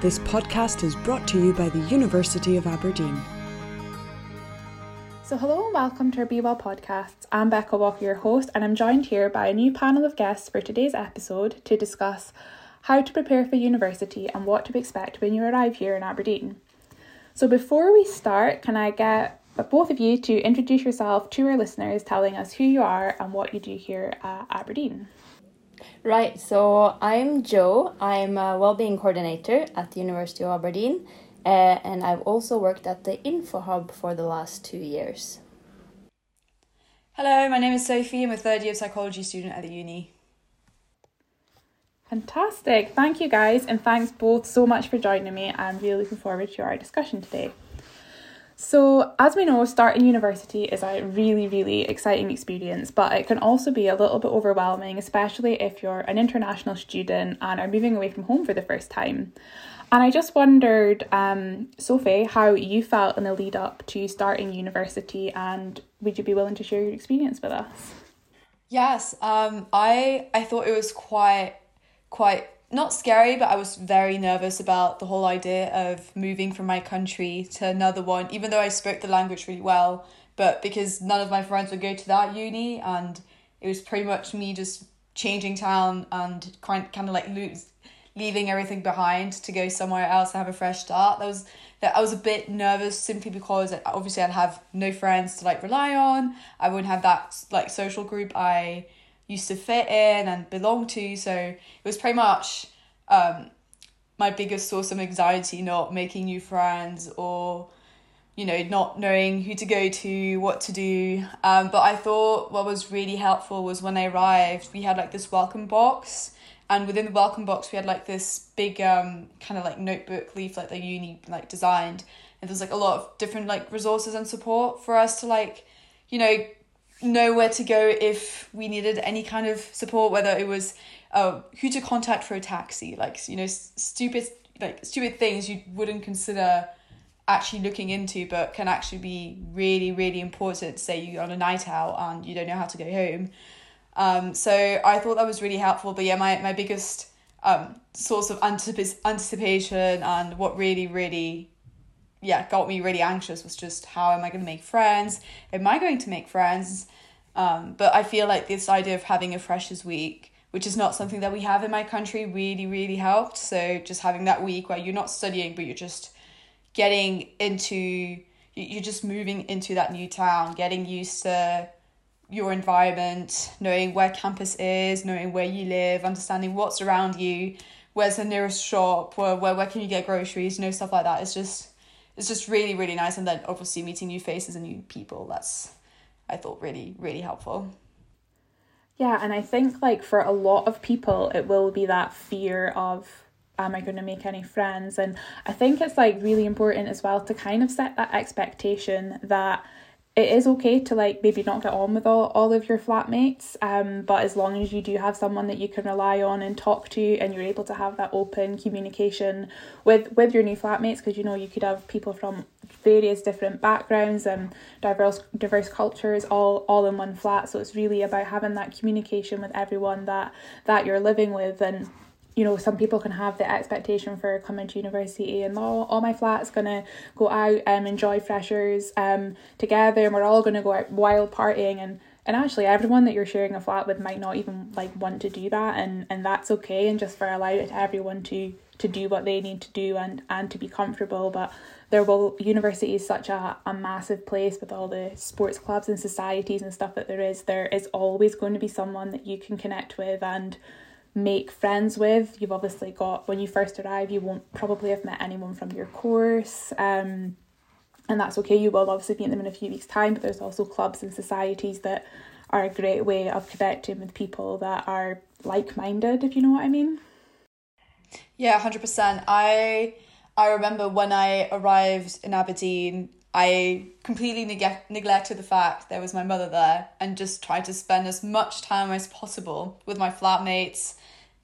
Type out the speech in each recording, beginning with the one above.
This podcast is brought to you by the University of Aberdeen. So, hello and welcome to our Be Well podcast. I'm Becca Walker, your host, and I'm joined here by a new panel of guests for today's episode to discuss how to prepare for university and what to expect when you arrive here in Aberdeen. So, before we start, can I get both of you to introduce yourself to our listeners, telling us who you are and what you do here at Aberdeen? Right, so I'm Joe. I'm a well-being coordinator at the University of Aberdeen, uh, and I've also worked at the Info Hub for the last two years. Hello, my name is Sophie. I'm a third year psychology student at the uni. Fantastic. Thank you guys, and thanks both so much for joining me. I'm really looking forward to our discussion today. So, as we know, starting university is a really, really exciting experience, but it can also be a little bit overwhelming, especially if you're an international student and are moving away from home for the first time. And I just wondered, um, Sophie, how you felt in the lead up to starting university, and would you be willing to share your experience with us? Yes, um, I I thought it was quite quite not scary, but I was very nervous about the whole idea of moving from my country to another one, even though I spoke the language really well. But because none of my friends would go to that uni, and it was pretty much me just changing town and kind kind of like lose, leaving everything behind to go somewhere else and have a fresh start. That was that I was a bit nervous simply because obviously I'd have no friends to like rely on. I wouldn't have that like social group I used to fit in and belong to. So it was pretty much um, my biggest source of anxiety, not making new friends or you know not knowing who to go to what to do um, but i thought what was really helpful was when i arrived we had like this welcome box and within the welcome box we had like this big um, kind of like notebook leaflet that uni like designed and there's like a lot of different like resources and support for us to like you know know where to go if we needed any kind of support, whether it was uh, who to contact for a taxi, like you know, stupid like stupid things you wouldn't consider actually looking into, but can actually be really really important. Say you're on a night out and you don't know how to go home. Um, so I thought that was really helpful. But yeah, my my biggest um source of anticip- anticipation and what really really yeah got me really anxious was just how am I going to make friends? Am I going to make friends? Um, but I feel like this idea of having a freshers week, which is not something that we have in my country, really really helped. So just having that week where you're not studying but you're just getting into you're just moving into that new town, getting used to your environment, knowing where campus is, knowing where you live, understanding what's around you, where's the nearest shop, where where, where can you get groceries, you know, stuff like that. It's just it's just really really nice. And then obviously meeting new faces and new people that's i thought really really helpful. Yeah and i think like for a lot of people it will be that fear of am i going to make any friends? And i think it's like really important as well to kind of set that expectation that it is okay to like maybe not get on with all, all of your flatmates um but as long as you do have someone that you can rely on and talk to and you're able to have that open communication with with your new flatmates because you know you could have people from various different backgrounds and diverse diverse cultures all all in one flat. So it's really about having that communication with everyone that that you're living with. And you know, some people can have the expectation for coming to university and all, all my flat's gonna go out and enjoy freshers um together and we're all gonna go out wild partying and and actually everyone that you're sharing a flat with might not even like want to do that and and that's okay and just for allow it everyone to to do what they need to do and and to be comfortable. But there will university is such a, a massive place with all the sports clubs and societies and stuff that there is. There is always going to be someone that you can connect with and make friends with. You've obviously got when you first arrive, you won't probably have met anyone from your course. Um, and that's okay. You will obviously meet them in a few weeks' time, but there's also clubs and societies that are a great way of connecting with people that are like minded, if you know what I mean. Yeah, hundred percent. I I remember when I arrived in Aberdeen, I completely neg- neglected the fact there was my mother there and just tried to spend as much time as possible with my flatmates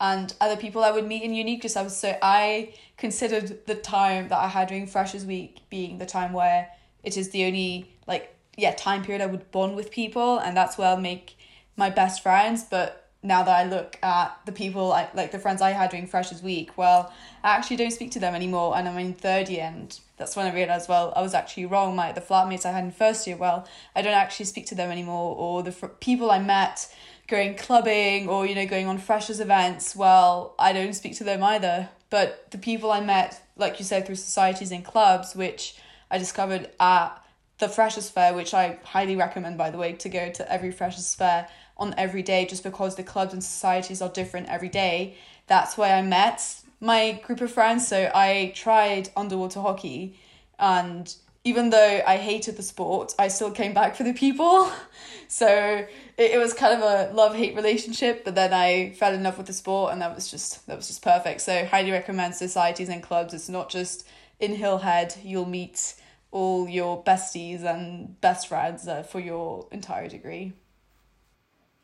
and other people I would meet in uni because I was so I considered the time that I had during Freshers Week being the time where it is the only like yeah time period I would bond with people and that's where I'll make my best friends. But now that I look at the people I like the friends I had during Freshers Week, well, I actually don't speak to them anymore, and I'm in third year, and that's when I realized, well, I was actually wrong. My the flatmates I had in first year, well, I don't actually speak to them anymore, or the fr- people I met going clubbing or you know going on freshers events, well, I don't speak to them either. But the people I met, like you said, through societies and clubs, which I discovered at the Freshers Fair, which I highly recommend, by the way, to go to every Freshers Fair on every day just because the clubs and societies are different every day. That's where I met my group of friends. So I tried underwater hockey and even though I hated the sport, I still came back for the people. so it, it was kind of a love hate relationship, but then I fell in love with the sport and that was just that was just perfect. So highly recommend societies and clubs. It's not just in Hillhead, you'll meet all your besties and best friends uh, for your entire degree.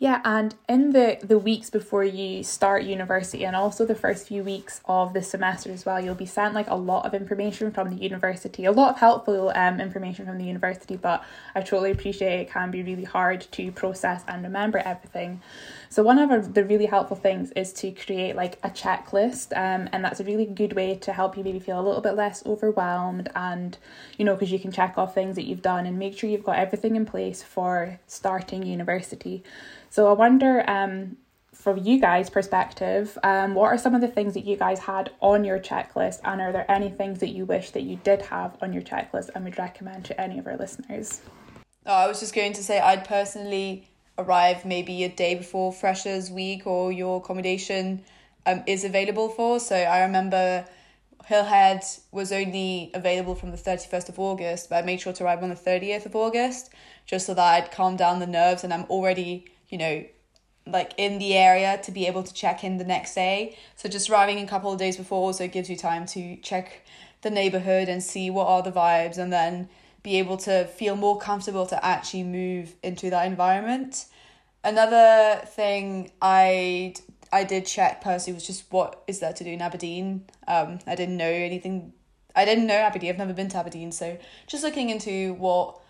Yeah, and in the, the weeks before you start university and also the first few weeks of the semester as well, you'll be sent like a lot of information from the university, a lot of helpful um, information from the university, but I totally appreciate it can be really hard to process and remember everything. So one of the really helpful things is to create like a checklist, um, and that's a really good way to help you maybe feel a little bit less overwhelmed, and you know because you can check off things that you've done and make sure you've got everything in place for starting university. So I wonder, um, from you guys' perspective, um, what are some of the things that you guys had on your checklist, and are there any things that you wish that you did have on your checklist and would recommend to any of our listeners? Oh, I was just going to say I'd personally arrive maybe a day before Freshers Week or your accommodation um, is available for. So I remember Hillhead was only available from the 31st of August, but I made sure to arrive on the 30th of August just so that I'd calm down the nerves and I'm already you know, like in the area to be able to check in the next day. So just arriving a couple of days before also gives you time to check the neighborhood and see what are the vibes and then be able to feel more comfortable to actually move into that environment. Another thing I I did check personally was just what is there to do in Aberdeen. Um, I didn't know anything. I didn't know Aberdeen. I've never been to Aberdeen, so just looking into what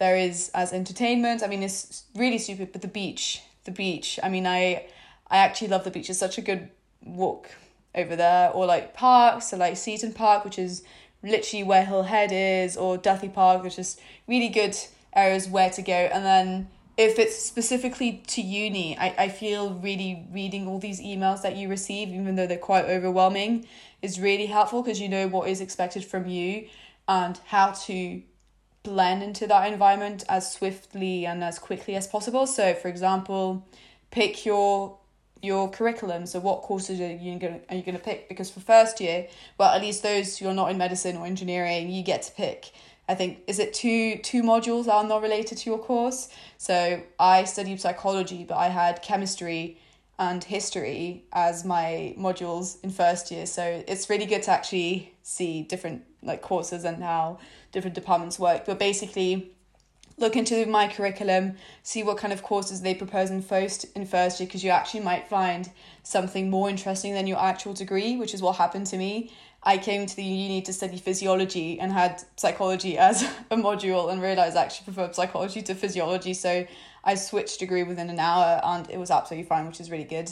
there is as entertainment. I mean, it's really stupid, but the beach, the beach. I mean, I I actually love the beach. It's such a good walk over there, or like parks, so like Seaton Park, which is literally where Hillhead is, or Duthie Park, which is really good areas where to go. And then if it's specifically to uni, I, I feel really reading all these emails that you receive, even though they're quite overwhelming, is really helpful because you know what is expected from you and how to blend into that environment as swiftly and as quickly as possible. So, for example, pick your your curriculum. So, what courses are you going are you going to pick? Because for first year, well, at least those who are not in medicine or engineering, you get to pick. I think is it two two modules that are not related to your course. So I studied psychology, but I had chemistry and history as my modules in first year. So it's really good to actually see different like courses and how different departments work. But basically, look into my curriculum, see what kind of courses they propose in first in first year, because you actually might find something more interesting than your actual degree, which is what happened to me. I came to the uni to study physiology and had psychology as a module and realized I actually preferred psychology to physiology. So I switched degree within an hour and it was absolutely fine, which is really good.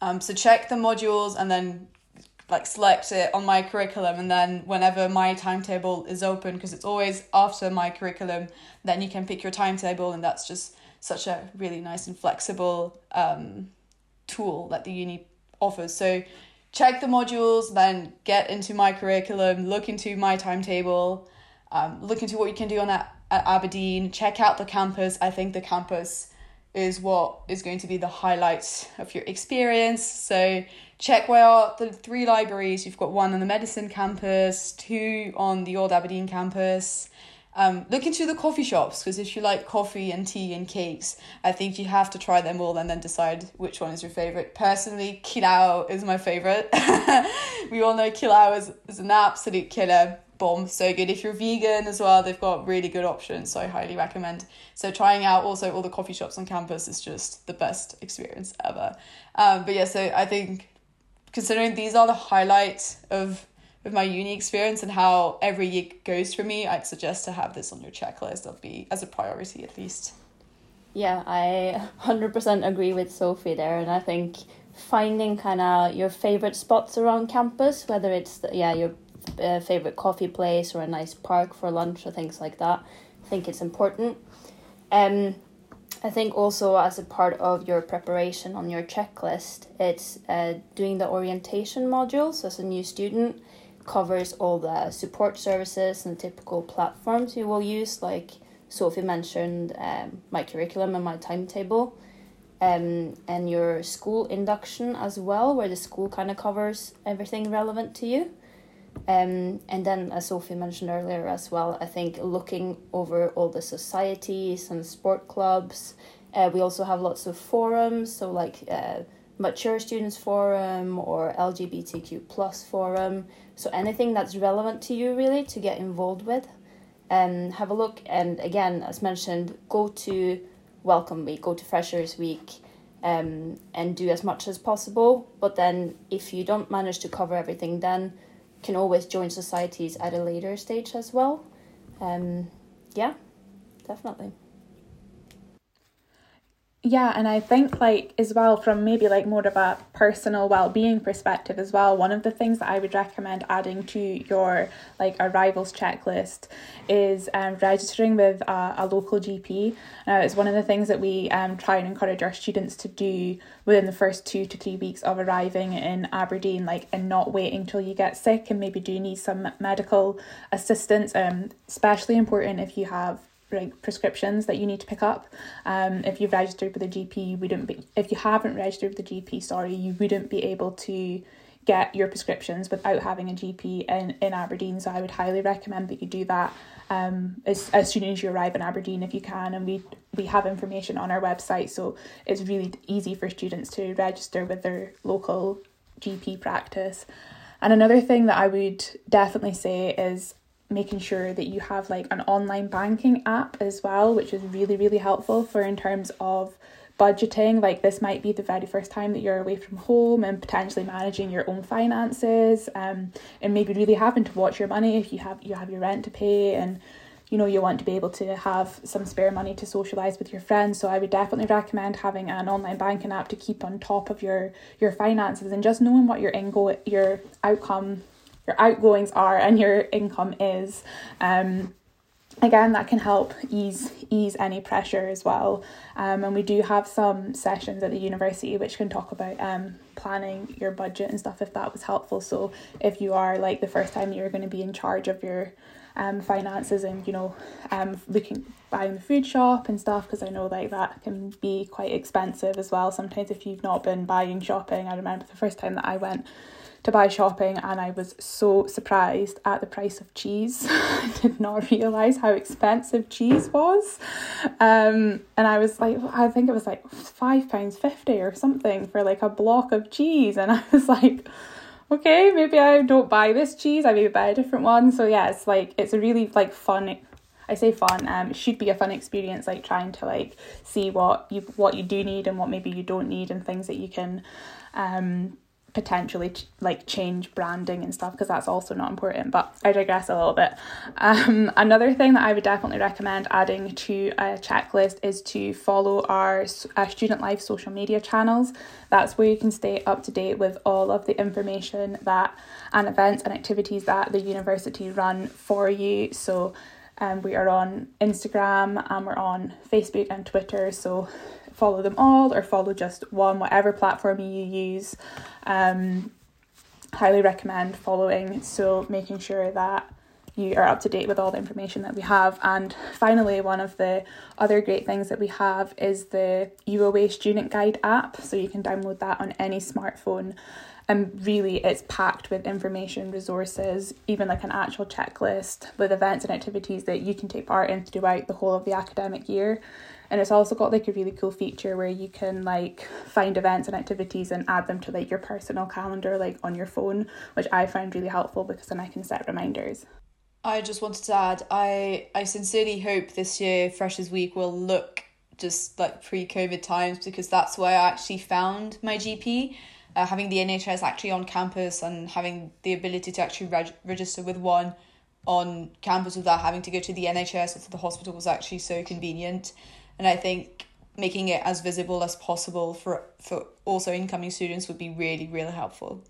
Um, so check the modules and then like select it on my curriculum and then whenever my timetable is open because it's always after my curriculum then you can pick your timetable and that's just such a really nice and flexible um, tool that the uni offers. So check the modules then get into my curriculum look into my timetable um, look into what you can do on that at aberdeen check out the campus. I think the campus is what is going to be the highlights of your experience. So check where are the three libraries. You've got one on the medicine campus, two on the Old Aberdeen campus. Um, look into the coffee shops because if you like coffee and tea and cakes, I think you have to try them all and then decide which one is your favorite. Personally, Kilau is my favorite. we all know Kilau is, is an absolute killer bomb so good. If you're vegan as well they've got really good options so i highly recommend. So trying out also all the coffee shops on campus is just the best experience ever. Um, but yeah so i think considering these are the highlights of of my uni experience and how every year goes for me i'd suggest to have this on your checklist. Of be as a priority at least. Yeah, I 100% agree with Sophie there, and I think finding kind of your favorite spots around campus, whether it's the, yeah your uh, favorite coffee place or a nice park for lunch or things like that, I think it's important. Um, I think also as a part of your preparation on your checklist, it's uh, doing the orientation modules as a new student covers all the support services and typical platforms you will use, like Sophie mentioned, um, my curriculum and my timetable, um, and your school induction as well, where the school kind of covers everything relevant to you. Um, and then, as Sophie mentioned earlier as well, I think looking over all the societies and sport clubs. Uh, we also have lots of forums, so like uh, Mature Students Forum or LGBTQ plus forum. So anything that's relevant to you really to get involved with. Um, have a look and again as mentioned, go to Welcome Week, go to Freshers Week, um, and do as much as possible. But then if you don't manage to cover everything then can always join societies at a later stage as well. Um, yeah, definitely. Yeah, and I think like as well from maybe like more of a personal well-being perspective as well, one of the things that I would recommend adding to your like arrivals checklist is um, registering with a, a local GP. Now it's one of the things that we um, try and encourage our students to do within the first two to three weeks of arriving in Aberdeen, like and not waiting till you get sick and maybe do need some medical assistance. Um, especially important if you have prescriptions that you need to pick up. Um, if you've registered with a GP, you wouldn't be. If you haven't registered with a GP, sorry, you wouldn't be able to get your prescriptions without having a GP in, in Aberdeen. So I would highly recommend that you do that um, as, as soon as you arrive in Aberdeen if you can. And we we have information on our website, so it's really easy for students to register with their local GP practice. And another thing that I would definitely say is making sure that you have like an online banking app as well, which is really, really helpful for in terms of budgeting. Like this might be the very first time that you're away from home and potentially managing your own finances, um, and maybe really having to watch your money if you have you have your rent to pay and you know you want to be able to have some spare money to socialize with your friends so i would definitely recommend having an online banking app to keep on top of your your finances and just knowing what your ingo your outcome your outgoings are and your income is. Um, again that can help ease ease any pressure as well um, and we do have some sessions at the university which can talk about um, planning your budget and stuff if that was helpful so if you are like the first time you're going to be in charge of your um, finances and you know um, looking buying the food shop and stuff because I know like that can be quite expensive as well sometimes if you've not been buying shopping I remember the first time that I went to buy shopping and I was so surprised at the price of cheese. I did not realise how expensive cheese was. Um, and I was like, I think it was like £5.50 or something for like a block of cheese. And I was like, okay, maybe I don't buy this cheese, I maybe buy a different one. So yeah, it's like, it's a really like fun I say fun. Um, it should be a fun experience, like trying to like see what you what you do need and what maybe you don't need, and things that you can, um, potentially ch- like change branding and stuff because that's also not important but i digress a little bit. Um, another thing that i would definitely recommend adding to a checklist is to follow our student life social media channels. That's where you can stay up to date with all of the information that and events and activities that the university run for you. So um, we are on instagram and we're on facebook and twitter so follow them all or follow just one, whatever platform you use. Um, highly recommend following. So making sure that you are up to date with all the information that we have. And finally, one of the other great things that we have is the UOA Student Guide app. So you can download that on any smartphone. And really, it's packed with information, resources, even like an actual checklist with events and activities that you can take part in throughout the whole of the academic year and it's also got like a really cool feature where you can like find events and activities and add them to like your personal calendar like on your phone which i find really helpful because then i can set reminders. I just wanted to add i i sincerely hope this year freshers week will look just like pre-covid times because that's where i actually found my gp uh, having the nhs actually on campus and having the ability to actually reg- register with one on campus without having to go to the nhs or to the hospital was actually so convenient and I think making it as visible as possible for for also incoming students would be really really helpful.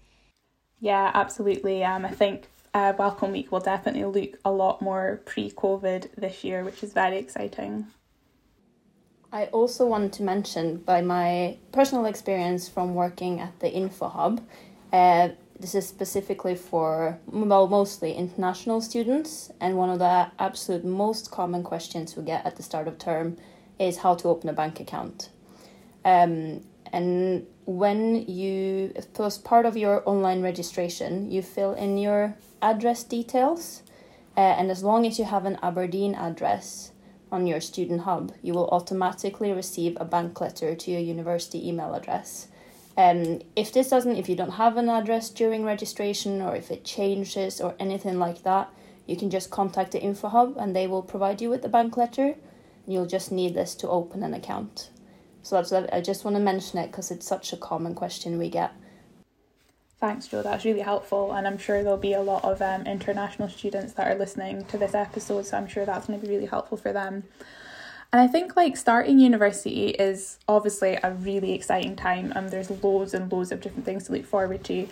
Yeah, absolutely. Um, I think uh, Welcome Week will definitely look a lot more pre-COVID this year, which is very exciting. I also want to mention by my personal experience from working at the Info Hub, uh, this is specifically for well mostly international students and one of the absolute most common questions we get at the start of term is how to open a bank account um, and when you as part of your online registration you fill in your address details uh, and as long as you have an aberdeen address on your student hub you will automatically receive a bank letter to your university email address um, if this doesn't, if you don't have an address during registration or if it changes or anything like that, you can just contact the info hub and they will provide you with the bank letter. You'll just need this to open an account. So that's I just want to mention it because it's such a common question we get. Thanks, Joe. That's really helpful, and I'm sure there'll be a lot of um, international students that are listening to this episode. So I'm sure that's going to be really helpful for them. And I think like starting university is obviously a really exciting time and there's loads and loads of different things to look forward to.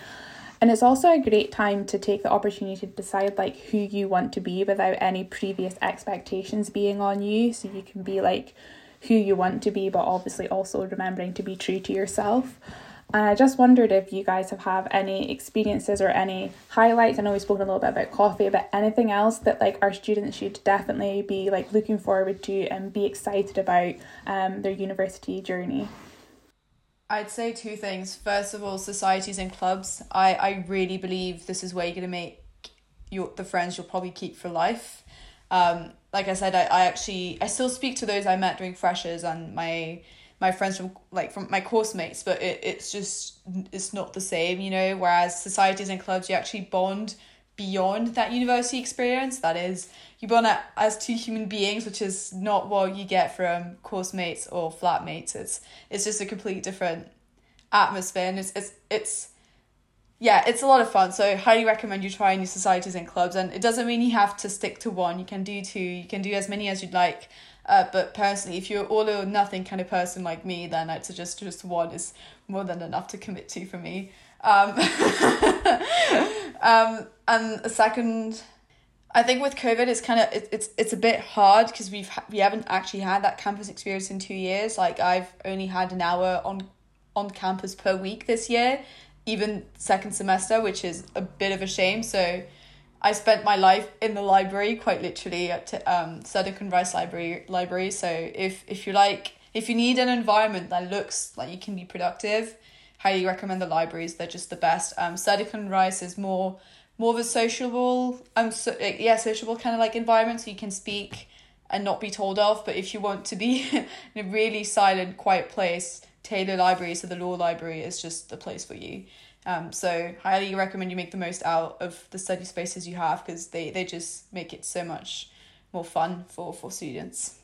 And it's also a great time to take the opportunity to decide like who you want to be without any previous expectations being on you. So you can be like who you want to be, but obviously also remembering to be true to yourself. And I just wondered if you guys have, have any experiences or any highlights. I know we've spoken a little bit about coffee, but anything else that like our students should definitely be like looking forward to and be excited about um, their university journey. I'd say two things. First of all, societies and clubs. I, I really believe this is where you're gonna make your the friends you'll probably keep for life. Um, like I said, I, I actually I still speak to those I met during freshers and my my friends from like from my course mates but it, it's just it's not the same you know whereas societies and clubs you actually bond beyond that university experience that is you bond as two human beings which is not what you get from course mates or flatmates it's it's just a completely different atmosphere and it's it's it's yeah, it's a lot of fun. So highly recommend you try new societies and clubs. And it doesn't mean you have to stick to one. You can do two. You can do as many as you'd like. Uh, but personally, if you're all or nothing kind of person like me, then I'd suggest just one is more than enough to commit to for me. Um, um, and a second, I think with COVID, it's kind of it, it's it's a bit hard because we've we haven't actually had that campus experience in two years. Like I've only had an hour on on campus per week this year, even second semester, which is a bit of a shame. So I spent my life in the library, quite literally at um, Sir Duncan Rice Library. Library. So if if you like, if you need an environment that looks like you can be productive, highly recommend the libraries. They're just the best. Um, Sir Duncan Rice is more more of a sociable, um, so, yeah, sociable kind of like environment, so you can speak and not be told off. But if you want to be in a really silent, quiet place, Taylor Library, so the law library is just the place for you. Um, so highly recommend you make the most out of the study spaces you have because they, they just make it so much more fun for, for students.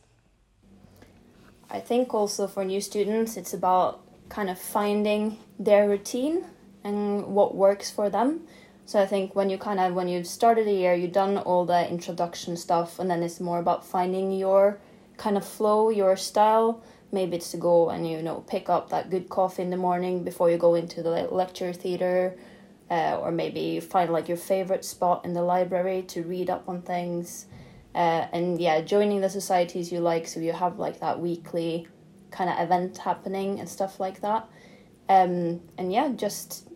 I think also for new students, it's about kind of finding their routine and what works for them. So I think when you kind of when you've started a year, you've done all the introduction stuff, and then it's more about finding your kind of flow, your style, maybe it's to go and you know pick up that good coffee in the morning before you go into the lecture theater uh, or maybe find like your favorite spot in the library to read up on things. Uh, and yeah joining the societies you like so you have like that weekly kind of event happening and stuff like that. Um, and yeah just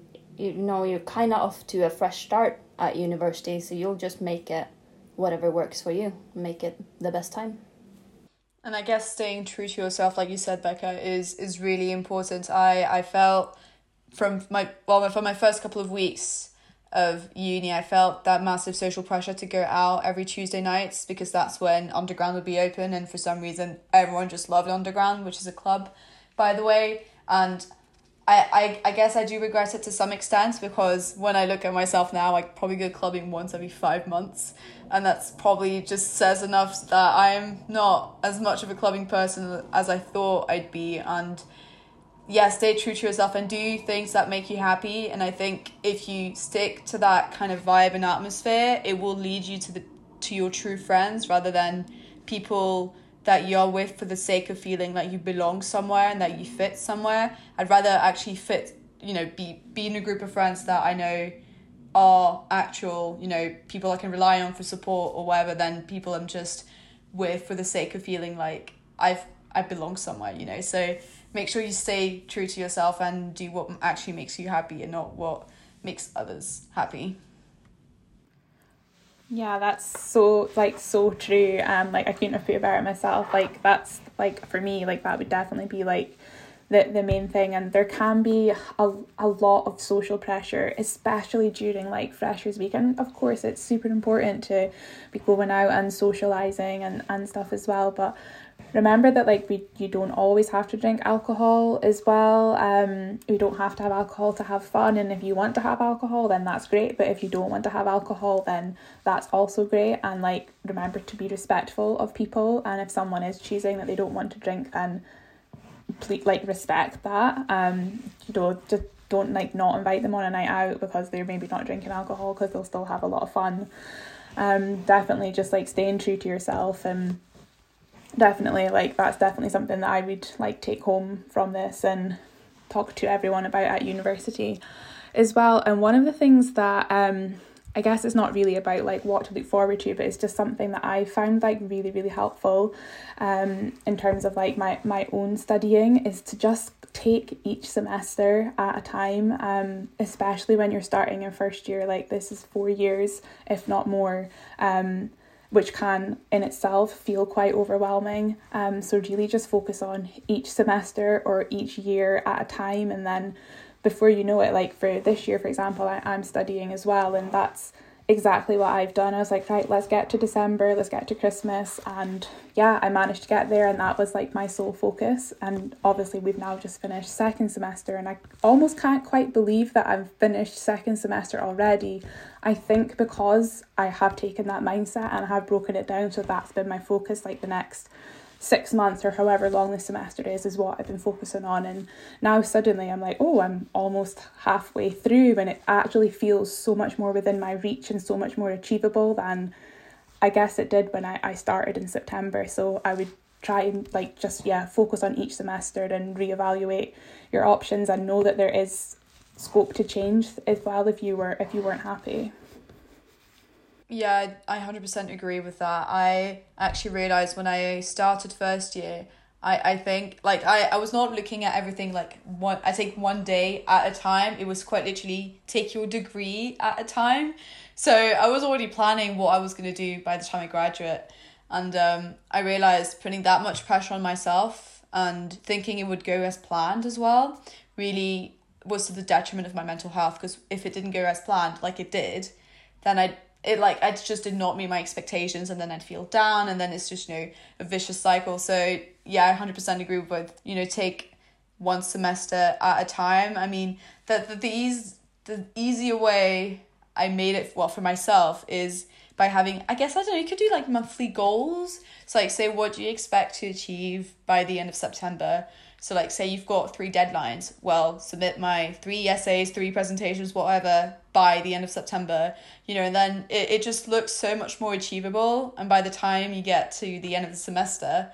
you know you're kind of off to a fresh start at university so you'll just make it whatever works for you. Make it the best time. And I guess staying true to yourself, like you said, Becca, is is really important. I I felt from my well from my first couple of weeks of uni, I felt that massive social pressure to go out every Tuesday nights because that's when Underground would be open, and for some reason, everyone just loved Underground, which is a club, by the way, and I, I, I guess I do regret it to some extent because when I look at myself now, I probably go clubbing once every five months. And that's probably just says enough that I'm not as much of a clubbing person as I thought I'd be. And yeah, stay true to yourself and do things that make you happy. And I think if you stick to that kind of vibe and atmosphere, it will lead you to the to your true friends rather than people that you're with for the sake of feeling like you belong somewhere and that you fit somewhere. I'd rather actually fit, you know, be be in a group of friends that I know are actual, you know, people I can rely on for support or whatever than people I'm just with for the sake of feeling like I've I belong somewhere, you know. So make sure you stay true to yourself and do what actually makes you happy and not what makes others happy. Yeah, that's so like so true. Um, like I couldn't have put it better myself. Like that's like for me, like that would definitely be like the the main thing. And there can be a a lot of social pressure, especially during like Freshers Week. And of course, it's super important to be going out and socializing and and stuff as well. But remember that like we you don't always have to drink alcohol as well. Um you don't have to have alcohol to have fun and if you want to have alcohol then that's great but if you don't want to have alcohol then that's also great and like remember to be respectful of people and if someone is choosing that they don't want to drink then please like respect that. Um you know just don't like not invite them on a night out because they're maybe not drinking alcohol because they'll still have a lot of fun. Um definitely just like staying true to yourself and definitely like that's definitely something that I would like take home from this and talk to everyone about at university as well. And one of the things that um I guess it's not really about like what to look forward to, but it's just something that I found like really, really helpful um in terms of like my, my own studying is to just take each semester at a time. Um, especially when you're starting in first year, like this is four years, if not more. Um which can in itself feel quite overwhelming. Um, so really just focus on each semester or each year at a time, and then before you know it, like for this year, for example, I, I'm studying as well, and that's exactly what I've done. I was like, right, let's get to December, let's get to Christmas. And yeah, I managed to get there, and that was like my sole focus. And obviously, we've now just finished second semester, and I almost can't quite believe that I've finished second semester already. I think because I have taken that mindset and I have broken it down, so that's been my focus like the next six months or however long the semester is is what I've been focusing on. And now suddenly I'm like oh I'm almost halfway through and it actually feels so much more within my reach and so much more achievable than I guess it did when I, I started in September. So I would try and like just yeah focus on each semester and reevaluate your options and know that there is scope to change as well if you were if you weren't happy yeah, I 100% agree with that. I actually realized when I started first year, I, I think like I, I was not looking at everything like one I think one day at a time. It was quite literally take your degree at a time. So I was already planning what I was gonna do by the time I graduate. And um I realized putting that much pressure on myself and thinking it would go as planned as well really was to the detriment of my mental health because if it didn't go as planned like it did, then I it like I just did not meet my expectations and then I'd feel down and then it's just you know a vicious cycle. So yeah I 100% agree with you know take one semester at a time. I mean that the, the ease the easier way I made it well for myself is by having I guess I don't know you could do like monthly goals. So like say what do you expect to achieve by the end of September so, like, say you've got three deadlines, well, submit my three essays, three presentations, whatever, by the end of September, you know, and then it, it just looks so much more achievable. And by the time you get to the end of the semester,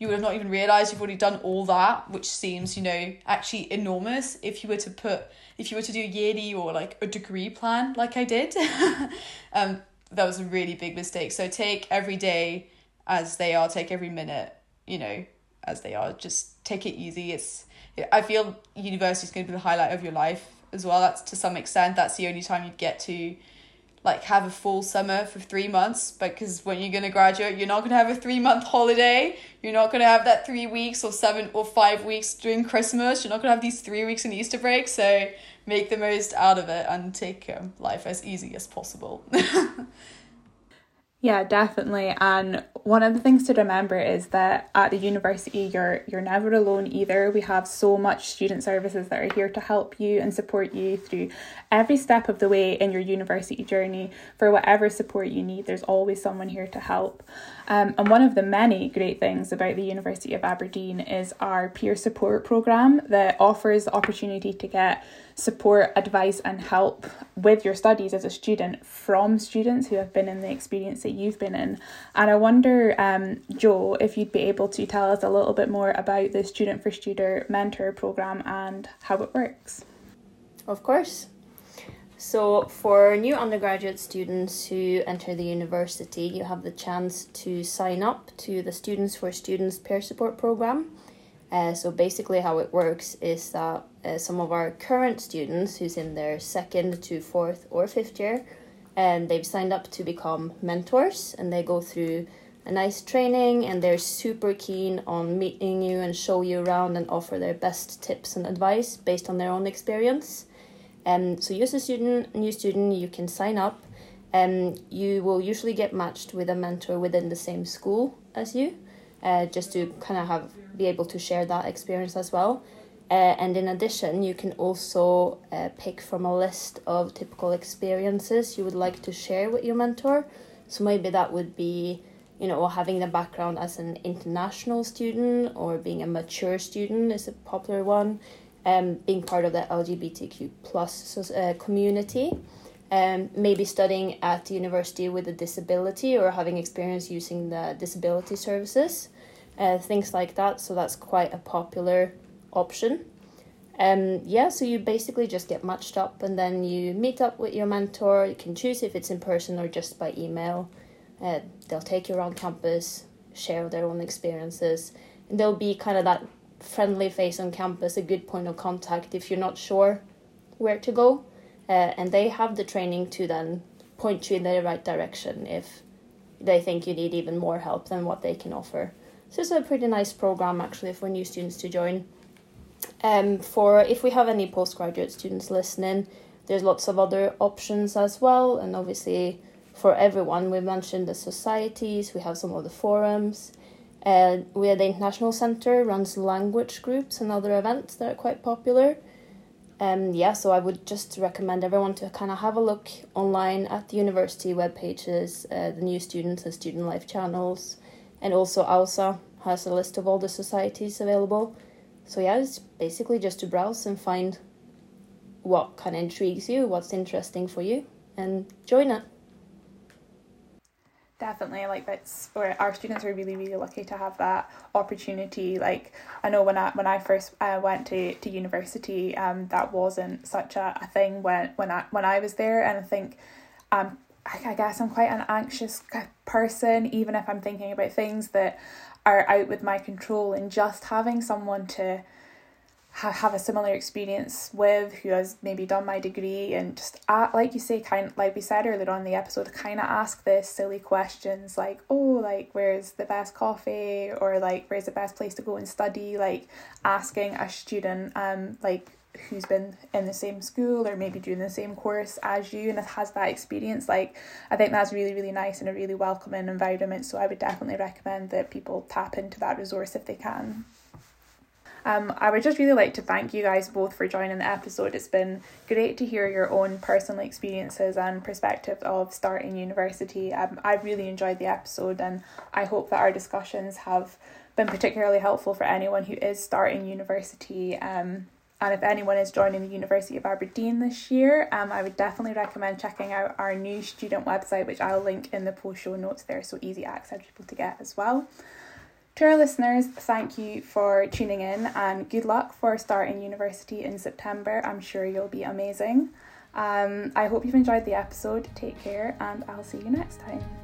you would have not even realized you've already done all that, which seems, you know, actually enormous if you were to put, if you were to do a yearly or like a degree plan like I did. um, that was a really big mistake. So take every day as they are, take every minute, you know, as they are. Just take it easy. It's I feel university is going to be the highlight of your life as well. That's to some extent. That's the only time you get to like have a full summer for three months because when you're going to graduate you're not going to have a three month holiday you're not going to have that three weeks or seven or five weeks during christmas you're not going to have these three weeks in easter break so make the most out of it and take um, life as easy as possible Yeah, definitely. And one of the things to remember is that at the university you're you're never alone either. We have so much student services that are here to help you and support you through every step of the way in your university journey. For whatever support you need, there's always someone here to help. Um, and one of the many great things about the University of Aberdeen is our peer support program that offers the opportunity to get support, advice, and help with your studies as a student from students who have been in the experience that you've been in. And I wonder, um, Joe, if you'd be able to tell us a little bit more about the Student for Student Mentor Programme and how it works. Of course. So, for new undergraduate students who enter the university, you have the chance to sign up to the Students for Students Peer Support Program. Uh, so, basically, how it works is that uh, some of our current students who's in their second to fourth or fifth year, and they've signed up to become mentors, and they go through a nice training, and they're super keen on meeting you and show you around and offer their best tips and advice based on their own experience. Um, so you as a student, new student, you can sign up. and you will usually get matched with a mentor within the same school as you, uh, just to kind of have be able to share that experience as well. Uh, and in addition, you can also uh, pick from a list of typical experiences you would like to share with your mentor. So maybe that would be, you know, having the background as an international student or being a mature student is a popular one um, being part of the LGBTQ plus uh, community, um, maybe studying at the university with a disability or having experience using the disability services, uh, things like that. So that's quite a popular option. Um, yeah, so you basically just get matched up and then you meet up with your mentor. You can choose if it's in person or just by email. Uh, they'll take you around campus, share their own experiences, and they'll be kind of that friendly face on campus, a good point of contact if you're not sure where to go. Uh, and they have the training to then point you in the right direction if they think you need even more help than what they can offer. So it's a pretty nice program actually for new students to join. Um, for if we have any postgraduate students listening, there's lots of other options as well, and obviously for everyone, we mentioned the societies, we have some of the forums. Uh, we at the International Centre runs language groups and other events that are quite popular. Um, yeah, so I would just recommend everyone to kind of have a look online at the university web pages, uh, the new students and student life channels, and also AUSA has a list of all the societies available. So yeah, it's basically just to browse and find what kind of intrigues you, what's interesting for you, and join it definitely like that's where our students are really really lucky to have that opportunity like i know when i when i first uh, went to to university um that wasn't such a, a thing when when i when i was there and i think um I, guess i'm quite an anxious person even if i'm thinking about things that are out with my control and just having someone to have a similar experience with who has maybe done my degree and just uh, like you say kind like we said earlier on the episode kind of ask this silly questions like oh like where's the best coffee? Or like where's the best place to go and study? Like asking a student um like who's been in the same school or maybe doing the same course as you and has that experience like i think that's really really nice and a really welcoming environment so i would definitely recommend that people tap into that resource if they can um, I would just really like to thank you guys both for joining the episode. It's been great to hear your own personal experiences and perspective of starting university. Um, I've really enjoyed the episode, and I hope that our discussions have been particularly helpful for anyone who is starting university. Um, and if anyone is joining the University of Aberdeen this year, um, I would definitely recommend checking out our new student website, which I'll link in the post show notes there, so easy accessible to get as well. To our listeners, thank you for tuning in and good luck for starting university in September. I'm sure you'll be amazing. Um, I hope you've enjoyed the episode. Take care, and I'll see you next time.